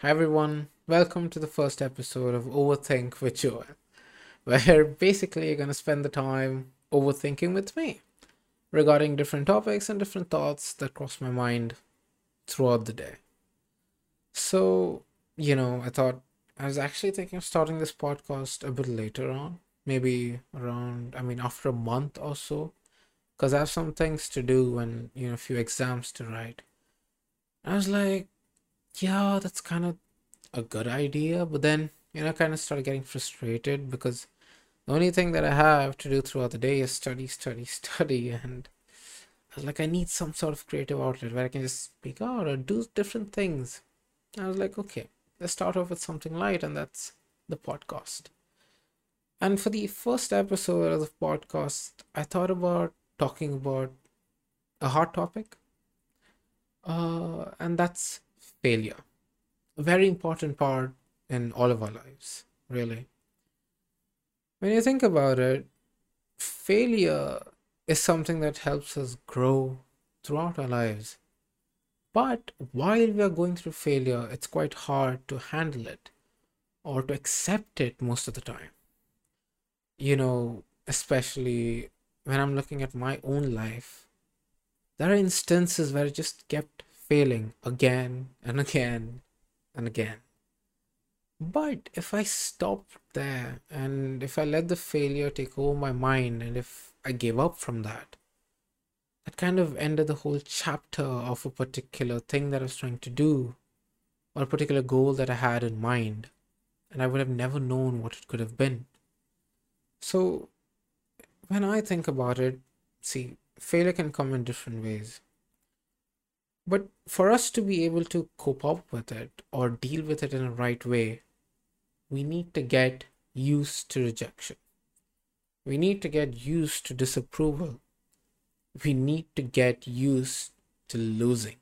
Hi everyone, welcome to the first episode of Overthink with Joel, where basically you're going to spend the time overthinking with me regarding different topics and different thoughts that cross my mind throughout the day. So, you know, I thought I was actually thinking of starting this podcast a bit later on, maybe around, I mean, after a month or so, because I have some things to do and, you know, a few exams to write. I was like, yeah, that's kind of a good idea. But then, you know, I kind of started getting frustrated because the only thing that I have to do throughout the day is study, study, study. And like, I need some sort of creative outlet where I can just speak out or do different things. I was like, okay, let's start off with something light, and that's the podcast. And for the first episode of the podcast, I thought about talking about a hot topic, uh, and that's failure. A very important part in all of our lives, really. When you think about it, failure is something that helps us grow throughout our lives. But while we are going through failure, it's quite hard to handle it or to accept it most of the time. You know, especially when I'm looking at my own life, there are instances where I just kept failing again and again and again. But if I stopped there and if I let the failure take over my mind and if I gave up from that, that kind of ended the whole chapter of a particular thing that I was trying to do or a particular goal that I had in mind. And I would have never known what it could have been. So when I think about it, see, failure can come in different ways. But for us to be able to cope up with it or deal with it in a right way, we need to get used to rejection. We need to get used to disapproval. We need to get used to losing.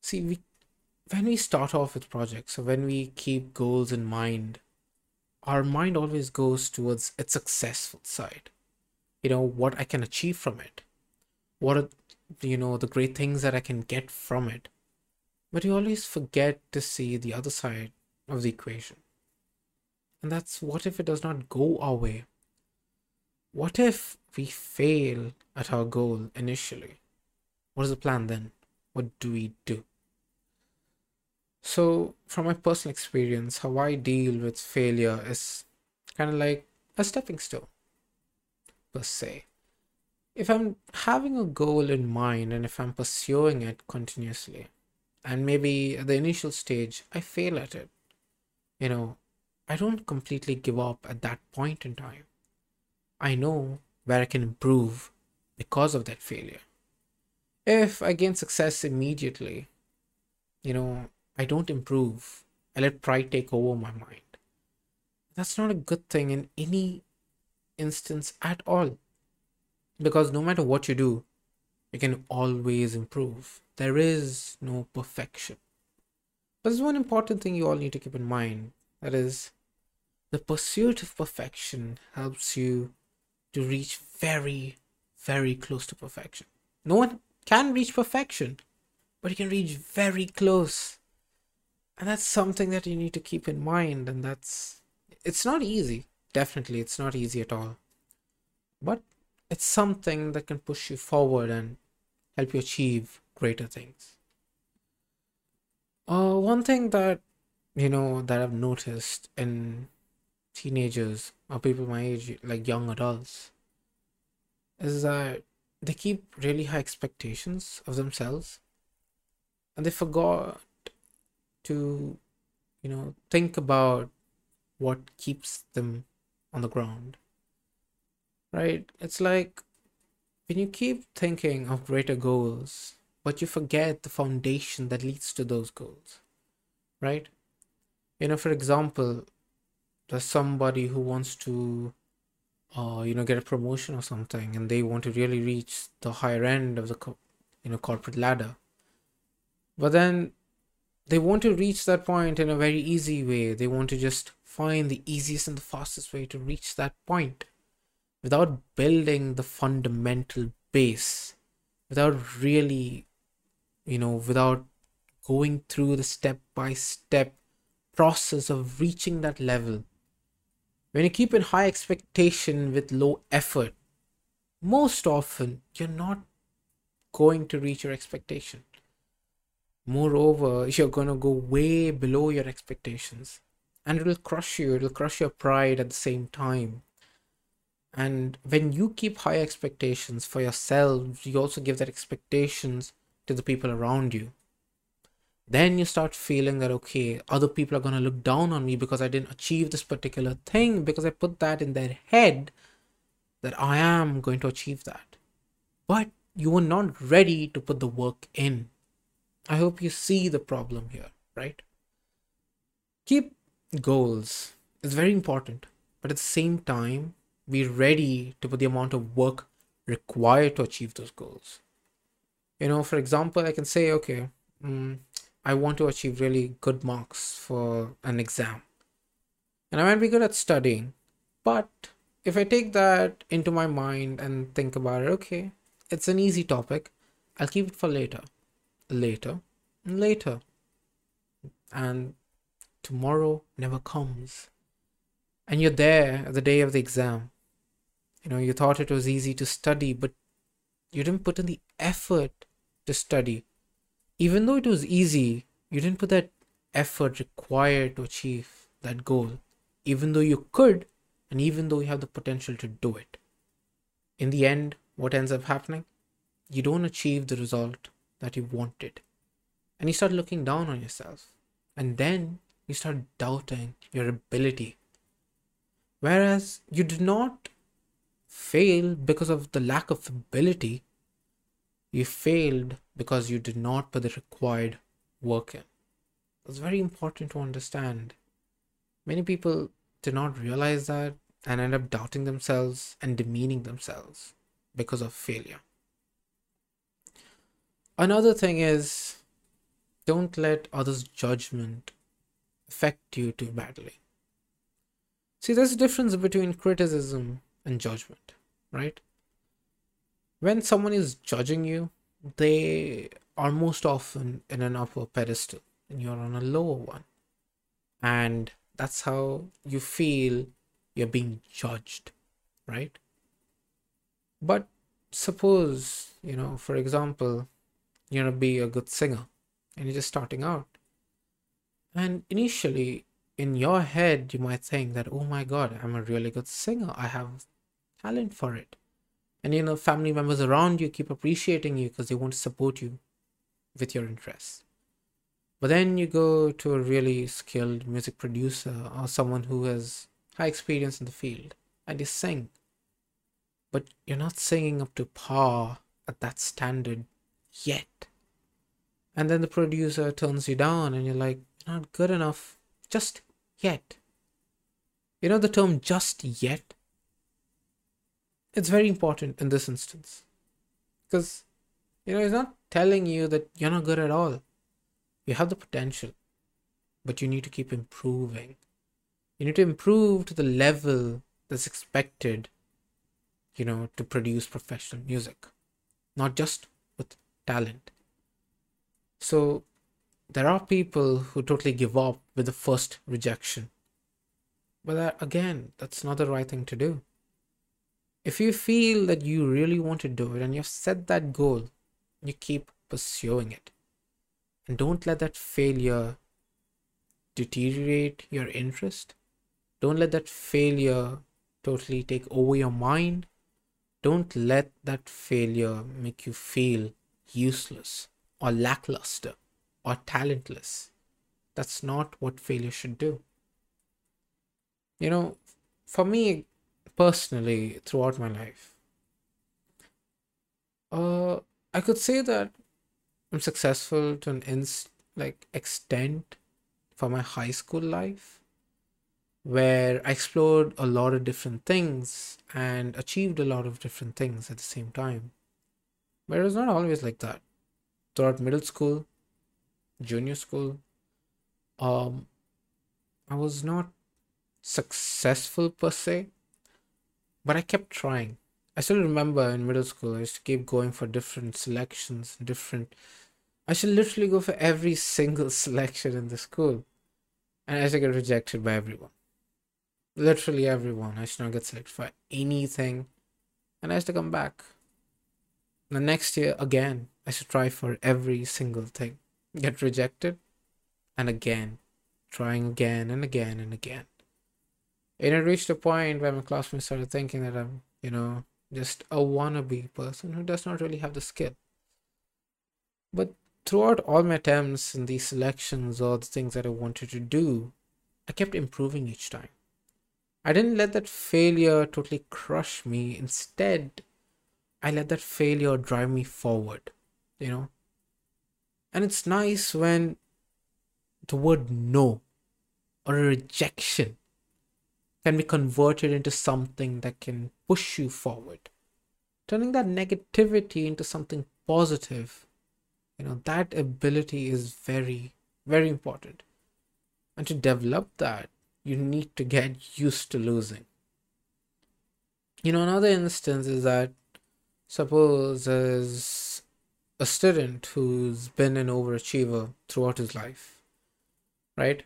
See, we, when we start off with projects or when we keep goals in mind, our mind always goes towards its successful side. You know, what I can achieve from it. What you know the great things that i can get from it. But you always forget to see the other side of the equation. And that's what if it does not go our way? What if we fail at our goal initially? What is the plan then? What do we do? So from my personal experience how i deal with failure is kind of like a stepping stone per se if I'm having a goal in mind and if I'm pursuing it continuously, and maybe at the initial stage I fail at it, you know, I don't completely give up at that point in time. I know where I can improve because of that failure. If I gain success immediately, you know, I don't improve. I let pride take over my mind. That's not a good thing in any instance at all because no matter what you do, you can always improve. There is no perfection. But there's one important thing you all need to keep in mind that is, the pursuit of perfection helps you to reach very, very close to perfection. No one can reach perfection, but you can reach very close. And that's something that you need to keep in mind. And that's, it's not easy. Definitely, it's not easy at all. But it's something that can push you forward and help you achieve greater things. Uh, one thing that you know that I've noticed in teenagers or people my age, like young adults, is that they keep really high expectations of themselves and they forgot to, you know, think about what keeps them on the ground right? It's like when you keep thinking of greater goals, but you forget the foundation that leads to those goals, right? You know, for example, there's somebody who wants to, uh, you know, get a promotion or something, and they want to really reach the higher end of the, you know, corporate ladder. But then they want to reach that point in a very easy way. They want to just find the easiest and the fastest way to reach that point without building the fundamental base, without really, you know, without going through the step by step process of reaching that level. When you keep in high expectation with low effort, most often you're not going to reach your expectation. Moreover, you're going to go way below your expectations and it'll crush you, it'll crush your pride at the same time. And when you keep high expectations for yourself, you also give that expectations to the people around you. Then you start feeling that, okay, other people are going to look down on me because I didn't achieve this particular thing, because I put that in their head that I am going to achieve that. But you were not ready to put the work in. I hope you see the problem here, right? Keep goals. It's very important. But at the same time, be ready to put the amount of work required to achieve those goals. You know, for example, I can say, okay, um, I want to achieve really good marks for an exam. And I might be good at studying. But if I take that into my mind and think about it, okay, it's an easy topic. I'll keep it for later, later, later. And tomorrow never comes. And you're there the day of the exam. You know, you thought it was easy to study, but you didn't put in the effort to study. Even though it was easy, you didn't put that effort required to achieve that goal. Even though you could, and even though you have the potential to do it. In the end, what ends up happening? You don't achieve the result that you wanted. And you start looking down on yourself. And then you start doubting your ability. Whereas you did not fail because of the lack of ability, you failed because you did not put the required work in. It's very important to understand. Many people do not realize that and end up doubting themselves and demeaning themselves because of failure. Another thing is don't let others' judgment affect you too badly. See, there's a difference between criticism and judgment, right? When someone is judging you, they are most often in an upper pedestal and you're on a lower one. And that's how you feel you're being judged, right? But suppose, you know, for example, you're gonna be a good singer and you're just starting out. And initially, in your head, you might think that, oh my god, I'm a really good singer. I have talent for it. And you know, family members around you keep appreciating you because they want to support you with your interests. But then you go to a really skilled music producer or someone who has high experience in the field and you sing. But you're not singing up to par at that standard yet. And then the producer turns you down and you're like, not good enough just yet. You know the term just yet? It's very important in this instance. Because, you know, he's not telling you that you're not good at all. You have the potential, but you need to keep improving. You need to improve to the level that's expected, you know, to produce professional music, not just with talent. So there are people who totally give up with the first rejection. But that, again, that's not the right thing to do. If you feel that you really want to do it and you've set that goal, you keep pursuing it. And don't let that failure deteriorate your interest. Don't let that failure totally take over your mind. Don't let that failure make you feel useless or lackluster or talentless. That's not what failure should do. You know, for me personally, throughout my life, uh, I could say that I'm successful to an ins like extent for my high school life, where I explored a lot of different things and achieved a lot of different things at the same time. But it was not always like that. Throughout middle school, junior school, um, I was not successful per se, but I kept trying. I still remember in middle school, I used to keep going for different selections, different I should literally go for every single selection in the school. And I should get rejected by everyone. Literally everyone. I should not get selected for anything. And I should come back. The next year, again, I should try for every single thing. Get rejected. And again. Trying again and again and again. And it reached a point where my classmates started thinking that I'm, you know, just a wannabe person who does not really have the skill. But throughout all my attempts in these selections or the things that I wanted to do, I kept improving each time. I didn't let that failure totally crush me. Instead, I let that failure drive me forward, you know? And it's nice when the word no or a rejection can be converted into something that can push you forward. Turning that negativity into something positive, you know, that ability is very, very important. And to develop that, you need to get used to losing. You know, another instance is that suppose as a student who's been an overachiever throughout his life, right?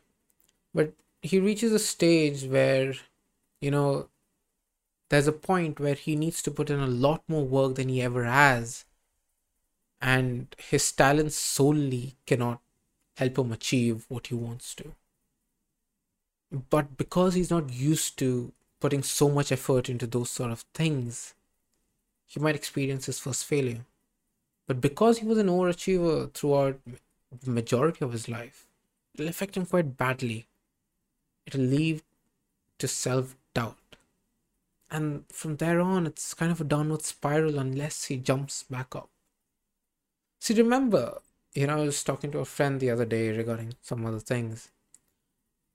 But he reaches a stage where you know there's a point where he needs to put in a lot more work than he ever has. And his talents solely cannot help him achieve what he wants to. But because he's not used to putting so much effort into those sort of things he might experience his first failure. But because he was an overachiever throughout the majority of his life it'll affect him quite badly it'll lead to self doubt. And from there on, it's kind of a downward spiral unless he jumps back up. See, remember, you know, I was talking to a friend the other day regarding some other things.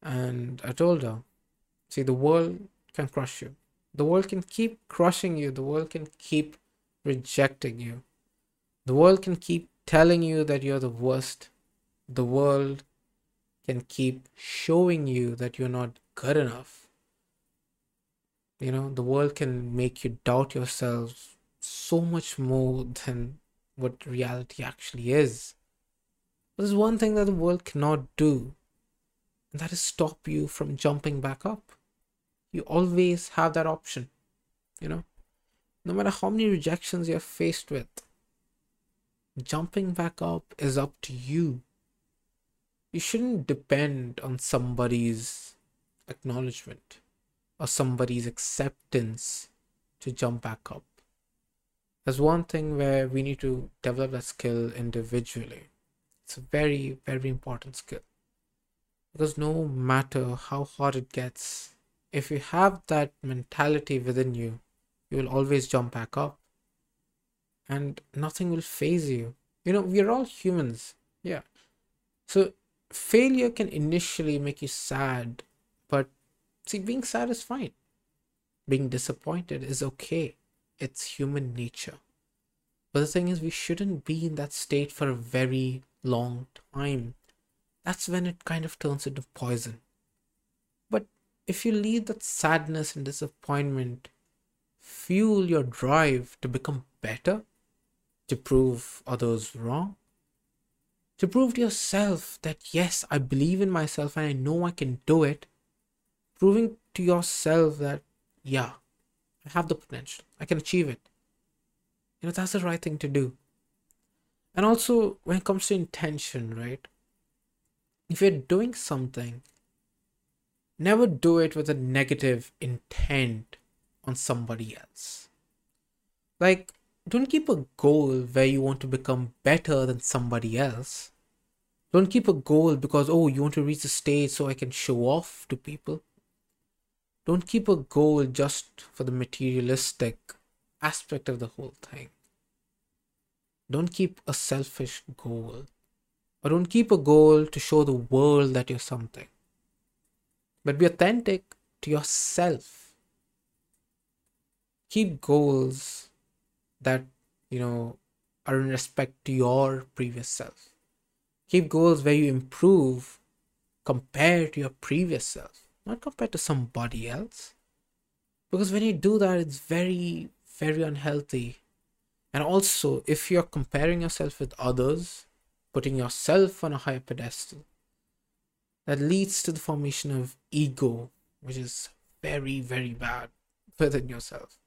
And I told her, see, the world can crush you. The world can keep crushing you. The world can keep rejecting you. The world can keep telling you that you're the worst. The world can keep showing you that you're not good enough. You know, the world can make you doubt yourself so much more than what reality actually is. But there's one thing that the world cannot do, and that is stop you from jumping back up. You always have that option, you know, no matter how many rejections you're faced with. Jumping back up is up to you you shouldn't depend on somebody's acknowledgement or somebody's acceptance to jump back up. There's one thing where we need to develop that skill individually. It's a very, very important skill. Because no matter how hard it gets, if you have that mentality within you, you will always jump back up. And nothing will faze you. You know, we're all humans. Yeah. So failure can initially make you sad, but see, being sad is fine. Being disappointed is okay. It's human nature. But the thing is, we shouldn't be in that state for a very long time. That's when it kind of turns into poison. But if you leave that sadness and disappointment fuel your drive to become better, to prove others wrong, to prove to yourself that yes, I believe in myself and I know I can do it. Proving to yourself that, yeah, I have the potential, I can achieve it. You know, that's the right thing to do. And also, when it comes to intention, right? If you're doing something, never do it with a negative intent on somebody else. Like, don't keep a goal where you want to become better than somebody else. Don't keep a goal because, oh, you want to reach the stage so I can show off to people. Don't keep a goal just for the materialistic aspect of the whole thing. Don't keep a selfish goal. Or don't keep a goal to show the world that you're something. But be authentic to yourself. Keep goals that, you know, are in respect to your previous self. Keep goals where you improve compared to your previous self, not compared to somebody else. Because when you do that, it's very, very unhealthy. And also, if you're comparing yourself with others, putting yourself on a higher pedestal. That leads to the formation of ego, which is very, very bad within yourself.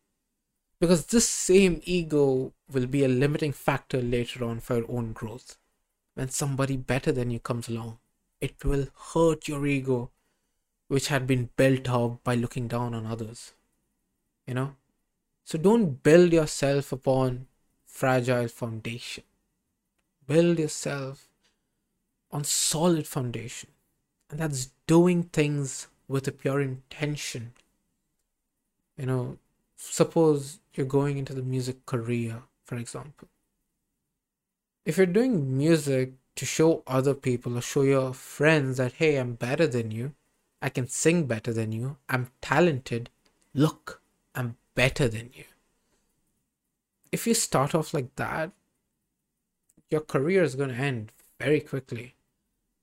Because this same ego will be a limiting factor later on for your own growth. When somebody better than you comes along, it will hurt your ego, which had been built up by looking down on others. You know? So don't build yourself upon fragile foundation. Build yourself on solid foundation. And that's doing things with a pure intention. You know, suppose you're going into the music career, for example. If you're doing music to show other people or show your friends that, hey, I'm better than you, I can sing better than you, I'm talented, look, I'm better than you. If you start off like that, your career is going to end very quickly.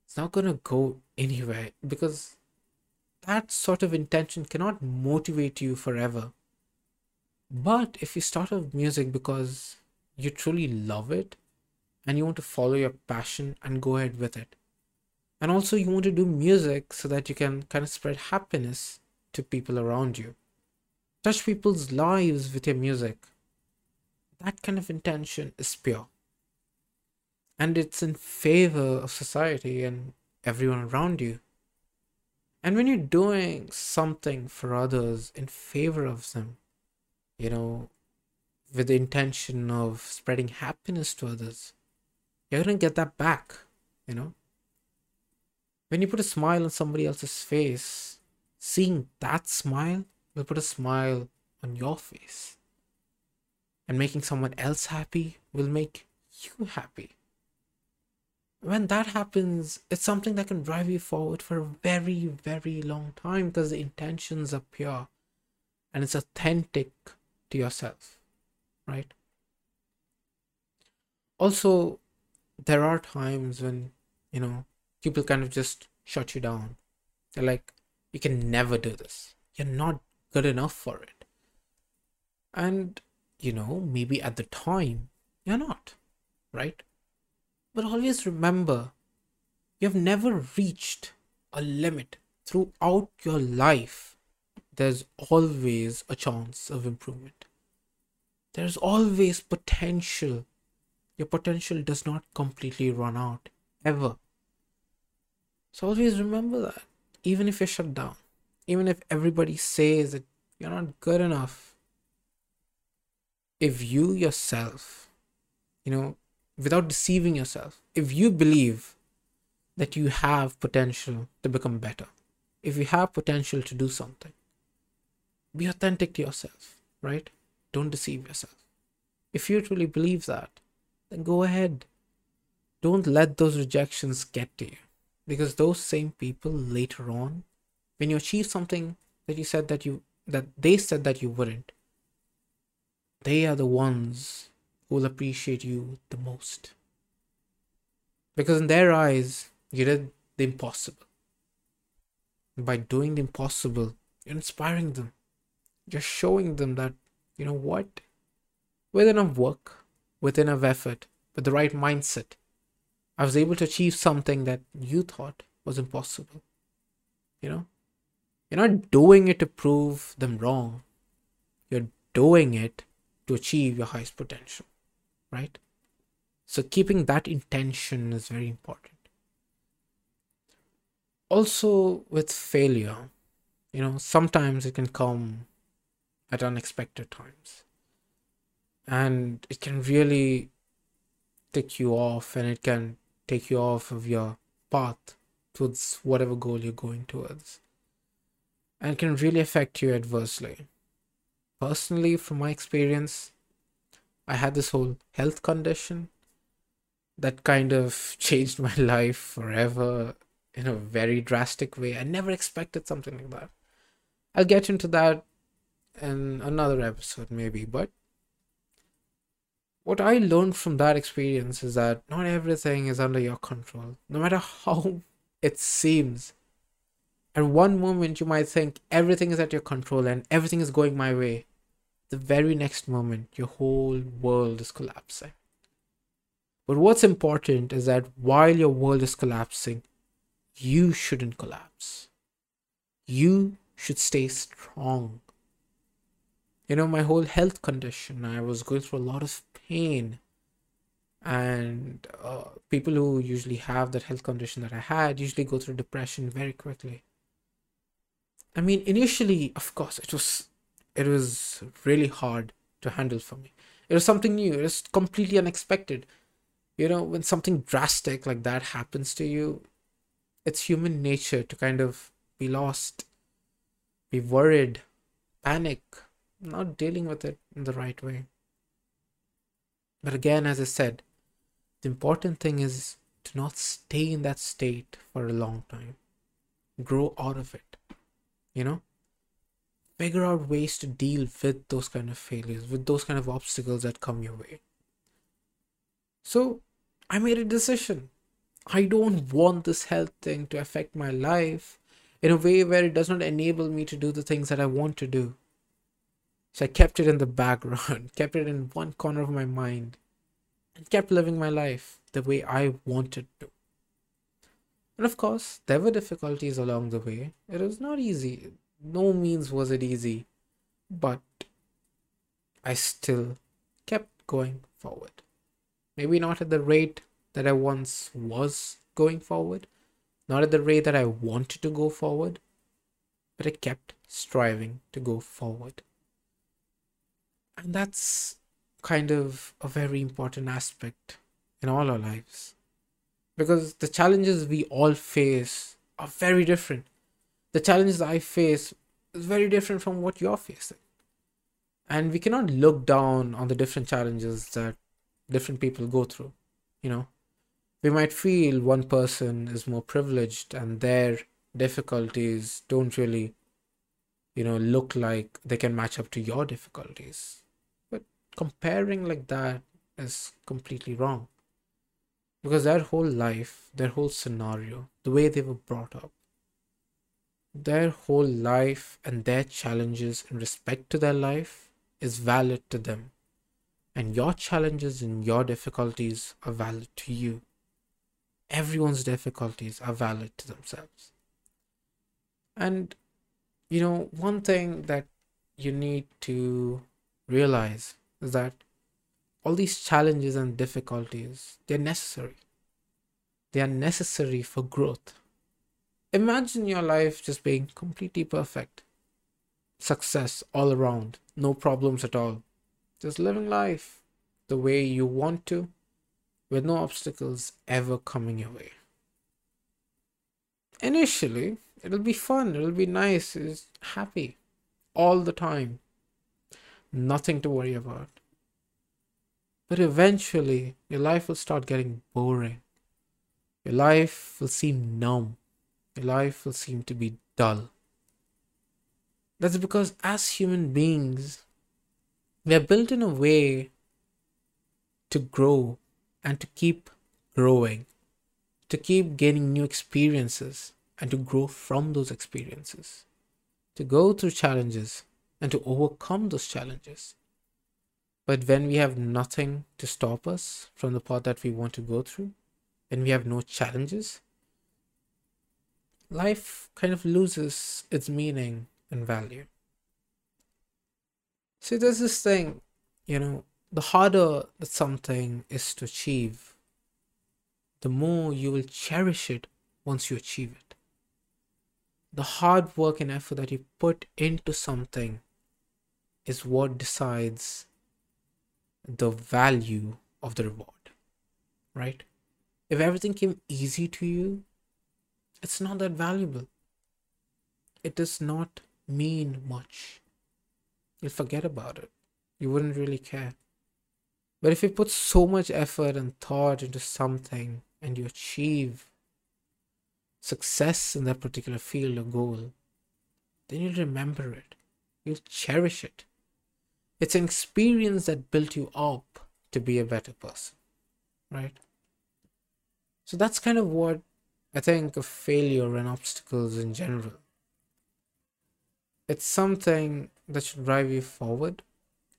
It's not going to go anywhere because that sort of intention cannot motivate you forever. But if you start off music because you truly love it and you want to follow your passion and go ahead with it, and also you want to do music so that you can kind of spread happiness to people around you, touch people's lives with your music, that kind of intention is pure. And it's in favor of society and everyone around you. And when you're doing something for others in favor of them, you know, with the intention of spreading happiness to others, you're going to get that back, you know. When you put a smile on somebody else's face, seeing that smile will put a smile on your face. And making someone else happy will make you happy when that happens, it's something that can drive you forward for a very, very long time because the intentions are pure and it's authentic to yourself, right? Also, there are times when, you know, people kind of just shut you down. They're like, you can never do this. You're not good enough for it. And, you know, maybe at the time, you're not, right? But always remember, you have never reached a limit throughout your life. There's always a chance of improvement. There's always potential. Your potential does not completely run out, ever. So always remember that. Even if you're shut down, even if everybody says that you're not good enough, if you yourself, you know, without deceiving yourself. If you believe that you have potential to become better, if you have potential to do something, be authentic to yourself, right? Don't deceive yourself. If you truly believe that, then go ahead. Don't let those rejections get to you. Because those same people later on, when you achieve something that you said that you that they said that you wouldn't, they are the ones who will appreciate you the most. Because in their eyes, you did the impossible. By doing the impossible, you're inspiring them. You're showing them that, you know what? With enough work, with enough effort, with the right mindset, I was able to achieve something that you thought was impossible. You know? You're not doing it to prove them wrong. You're doing it to achieve your highest potential right? So keeping that intention is very important. Also, with failure, you know, sometimes it can come at unexpected times. And it can really take you off and it can take you off of your path towards whatever goal you're going towards. And can really affect you adversely. Personally, from my experience, I had this whole health condition that kind of changed my life forever in a very drastic way. I never expected something like that. I'll get into that in another episode, maybe. But what I learned from that experience is that not everything is under your control, no matter how it seems. At one moment, you might think everything is at your control and everything is going my way the very next moment, your whole world is collapsing. But what's important is that while your world is collapsing, you shouldn't collapse. You should stay strong. You know, my whole health condition, I was going through a lot of pain. And uh, people who usually have that health condition that I had usually go through depression very quickly. I mean, initially, of course, it was it was really hard to handle for me. It was something new. It was completely unexpected. You know, when something drastic like that happens to you, it's human nature to kind of be lost, be worried, panic, not dealing with it in the right way. But again, as I said, the important thing is to not stay in that state for a long time. Grow out of it. You know? Figure out ways to deal with those kind of failures, with those kind of obstacles that come your way. So I made a decision. I don't want this health thing to affect my life in a way where it does not enable me to do the things that I want to do. So I kept it in the background, kept it in one corner of my mind, and kept living my life the way I wanted to. And of course, there were difficulties along the way. It was not easy. No means was it easy. But I still kept going forward. Maybe not at the rate that I once was going forward, not at the rate that I wanted to go forward, but I kept striving to go forward. And that's kind of a very important aspect in all our lives. Because the challenges we all face are very different. The challenges I face is very different from what you're facing. And we cannot look down on the different challenges that different people go through. You know, we might feel one person is more privileged and their difficulties don't really, you know, look like they can match up to your difficulties. Comparing like that is completely wrong. Because their whole life, their whole scenario, the way they were brought up, their whole life and their challenges in respect to their life is valid to them and your challenges and your difficulties are valid to you. Everyone's difficulties are valid to themselves. And, you know, one thing that you need to realize that all these challenges and difficulties, they're necessary. They are necessary for growth. Imagine your life just being completely perfect. Success all around, no problems at all just living life the way you want to, with no obstacles ever coming your way. Initially, it'll be fun, it'll be nice, it's happy all the time. Nothing to worry about. But eventually, your life will start getting boring. Your life will seem numb. Your life will seem to be dull. That's because, as human beings, we are built in a way to grow and to keep growing, to keep gaining new experiences and to grow from those experiences, to go through challenges and to overcome those challenges. But when we have nothing to stop us from the path that we want to go through, when we have no challenges, life kind of loses its meaning and value. See, there's this thing, you know, the harder that something is to achieve, the more you will cherish it once you achieve it. The hard work and effort that you put into something is what decides the value of the reward, right? If everything came easy to you, it's not that valuable. It does not mean much you'll forget about it. You wouldn't really care. But if you put so much effort and thought into something and you achieve success in that particular field or goal, then you'll remember it. You'll cherish it. It's an experience that built you up to be a better person, right? So that's kind of what I think of failure and obstacles in general. It's something that should drive you forward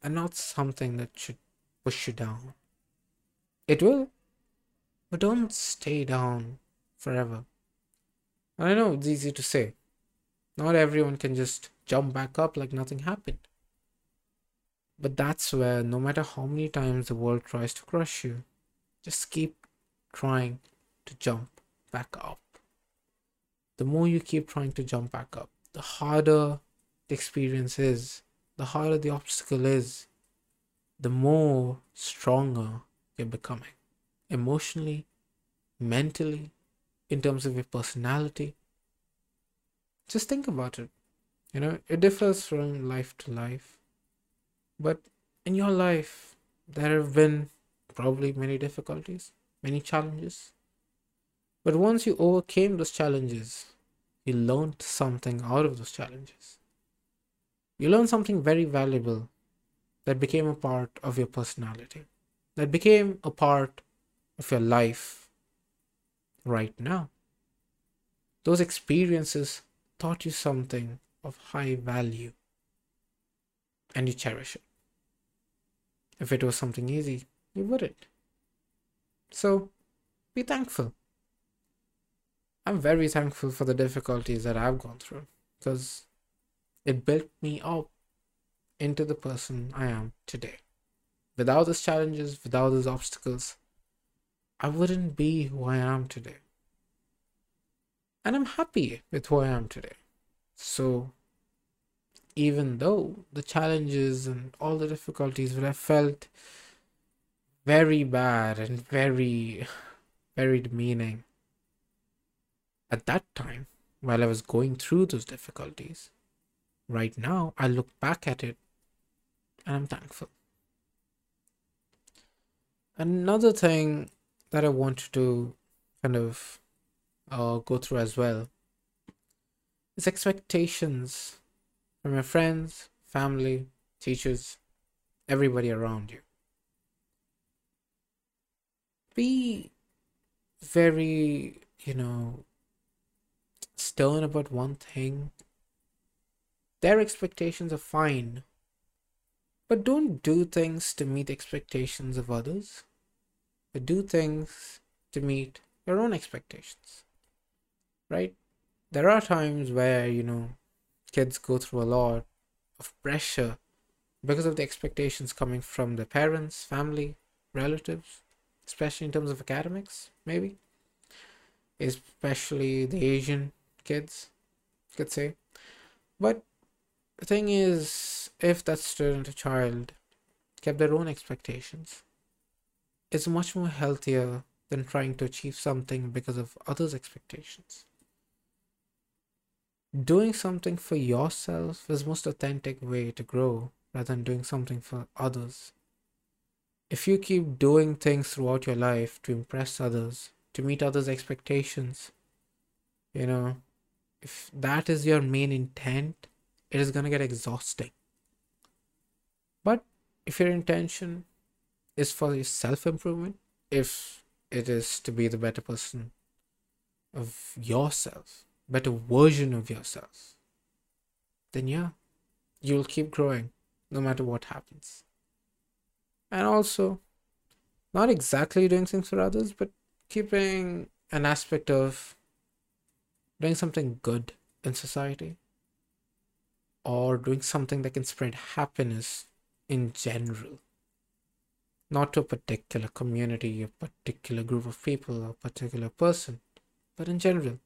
and not something that should push you down. It will, But don't stay down forever. I know it's easy to say. Not everyone can just jump back up like nothing happened. But that's where, no matter how many times the world tries to crush you, just keep trying to jump back up. The more you keep trying to jump back up, the harder the experience is, the harder the obstacle is, the more stronger you're becoming emotionally, mentally, in terms of your personality. Just think about it. You know, it differs from life to life. But in your life, there have been probably many difficulties, many challenges. But once you overcame those challenges, you learned something out of those challenges. You learned something very valuable that became a part of your personality, that became a part of your life right now. Those experiences taught you something of high value and you cherish it. If it was something easy, you wouldn't. So be thankful. I'm very thankful for the difficulties that I've gone through because it built me up into the person I am today. Without those challenges, without those obstacles, I wouldn't be who I am today. And I'm happy with who I am today. So, even though the challenges and all the difficulties would have felt very bad and very, very demeaning at that time while I was going through those difficulties, right now I look back at it and I'm thankful. Another thing that I wanted to kind of uh, go through as well is expectations from your friends, family, teachers, everybody around you. Be very, you know, stern about one thing. Their expectations are fine, but don't do things to meet expectations of others but do things to meet your own expectations. Right? There are times where, you know, kids go through a lot of pressure because of the expectations coming from their parents, family, relatives, especially in terms of academics, maybe. Especially the Asian kids, could say. But the thing is, if that student or child kept their own expectations, it's much more healthier than trying to achieve something because of others' expectations. Doing something for yourself is most authentic way to grow rather than doing something for others. If you keep doing things throughout your life to impress others, to meet others' expectations, you know, if that is your main intent, it is going to get exhausting. But if your intention is for self improvement, if it is to be the better person of yourself, better version of yourself, then yeah, you'll keep growing no matter what happens. And also, not exactly doing things for others, but keeping an aspect of doing something good in society or doing something that can spread happiness in general not to a particular community, a particular group of people, a particular person, but in general.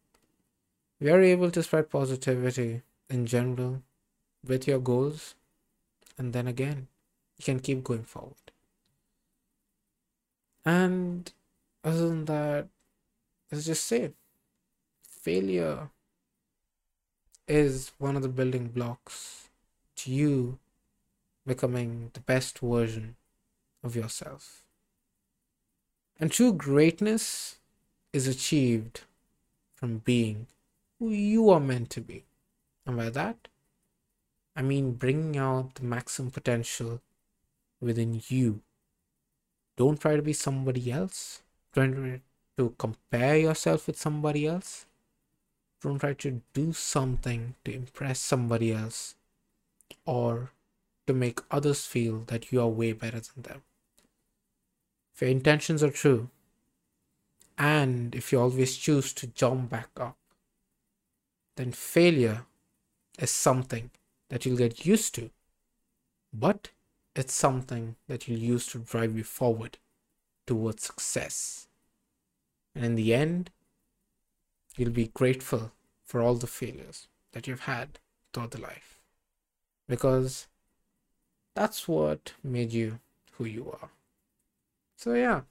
We are able to spread positivity in general with your goals, and then again, you can keep going forward. And other than that, let's just say failure is one of the building blocks to you becoming the best version of yourself. And true greatness is achieved from being who you are meant to be. And by that, I mean bringing out the maximum potential within you. Don't try to be somebody else. Don't try to compare yourself with somebody else. Don't try to do something to impress somebody else or to make others feel that you are way better than them. If your intentions are true, And if you always choose to jump back up, then failure is something that you'll get used to, but it's something that you'll use to drive you forward towards success. And in the end, you'll be grateful for all the failures that you've had throughout the life because that's what made you who you are. So, yeah,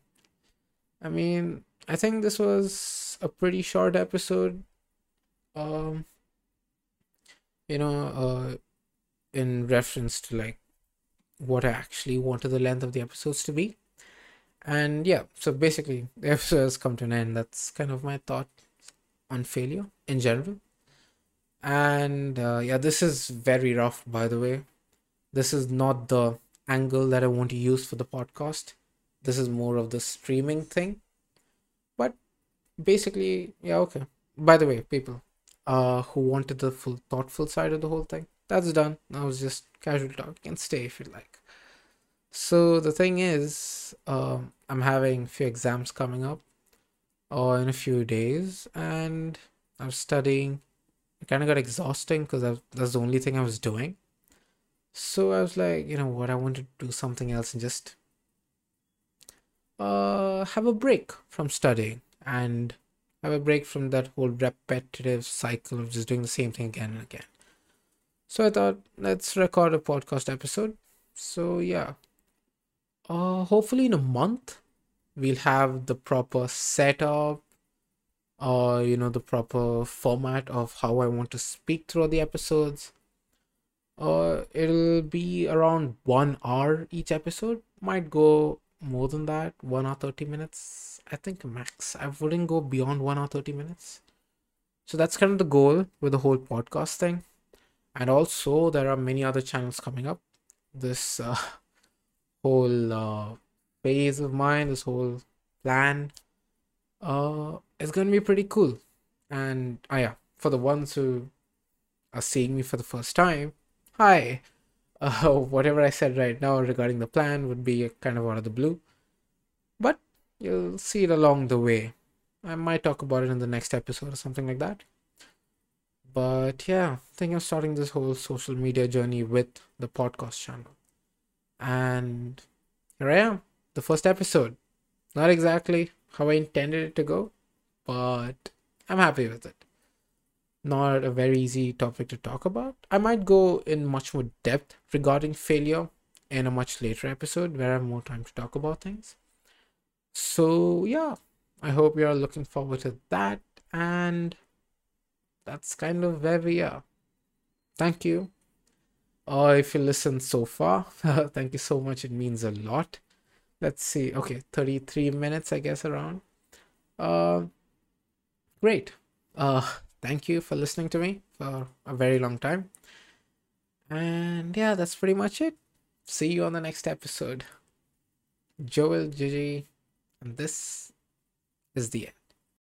I mean, I think this was a pretty short episode. Um, you know, uh, in reference to like what I actually wanted the length of the episodes to be. And yeah, so basically, the episode has come to an end. That's kind of my thought on failure in general. And uh, yeah, this is very rough, by the way. This is not the angle that I want to use for the podcast. This is more of the streaming thing. But basically, yeah, okay. By the way, people uh, who wanted the full thoughtful side of the whole thing, that's done. That was just casual talk. You can stay if you like. So the thing is, um, I'm having a few exams coming up, uh, in a few days, and I'm studying. It kind of got exhausting because that's the only thing I was doing. So I was like, you know what, I want to do something else and just uh, have a break from studying and have a break from that whole repetitive cycle of just doing the same thing again and again. So I thought, let's record a podcast episode. So yeah, uh, hopefully in a month we'll have the proper setup or you know the proper format of how I want to speak through the episodes. Uh, it'll be around one hour each episode. Might go more than that, one hour thirty minutes. I think max. I wouldn't go beyond one hour thirty minutes. So that's kind of the goal with the whole podcast thing. And also, there are many other channels coming up. This uh, whole uh, phase of mine, this whole plan, uh, is going to be pretty cool. And oh yeah, for the ones who are seeing me for the first time, hi. Uh, whatever I said right now regarding the plan would be kind of out of the blue, but you'll see it along the way. I might talk about it in the next episode or something like that. But yeah, I think I'm starting this whole social media journey with the podcast channel. And here I am, the first episode. Not exactly how I intended it to go, but I'm happy with it. Not a very easy topic to talk about. I might go in much more depth regarding failure in a much later episode where I have more time to talk about things. So, yeah, I hope you're looking forward to that. And that's kind of where we are. Thank you. Uh, if you listened so far, thank you so much. It means a lot. Let's see. Okay, 33 minutes, I guess, around. Uh, great. Uh, thank you for listening to me for a very long time. And yeah, that's pretty much it. See you on the next episode. Joel Gigi, and this is the end.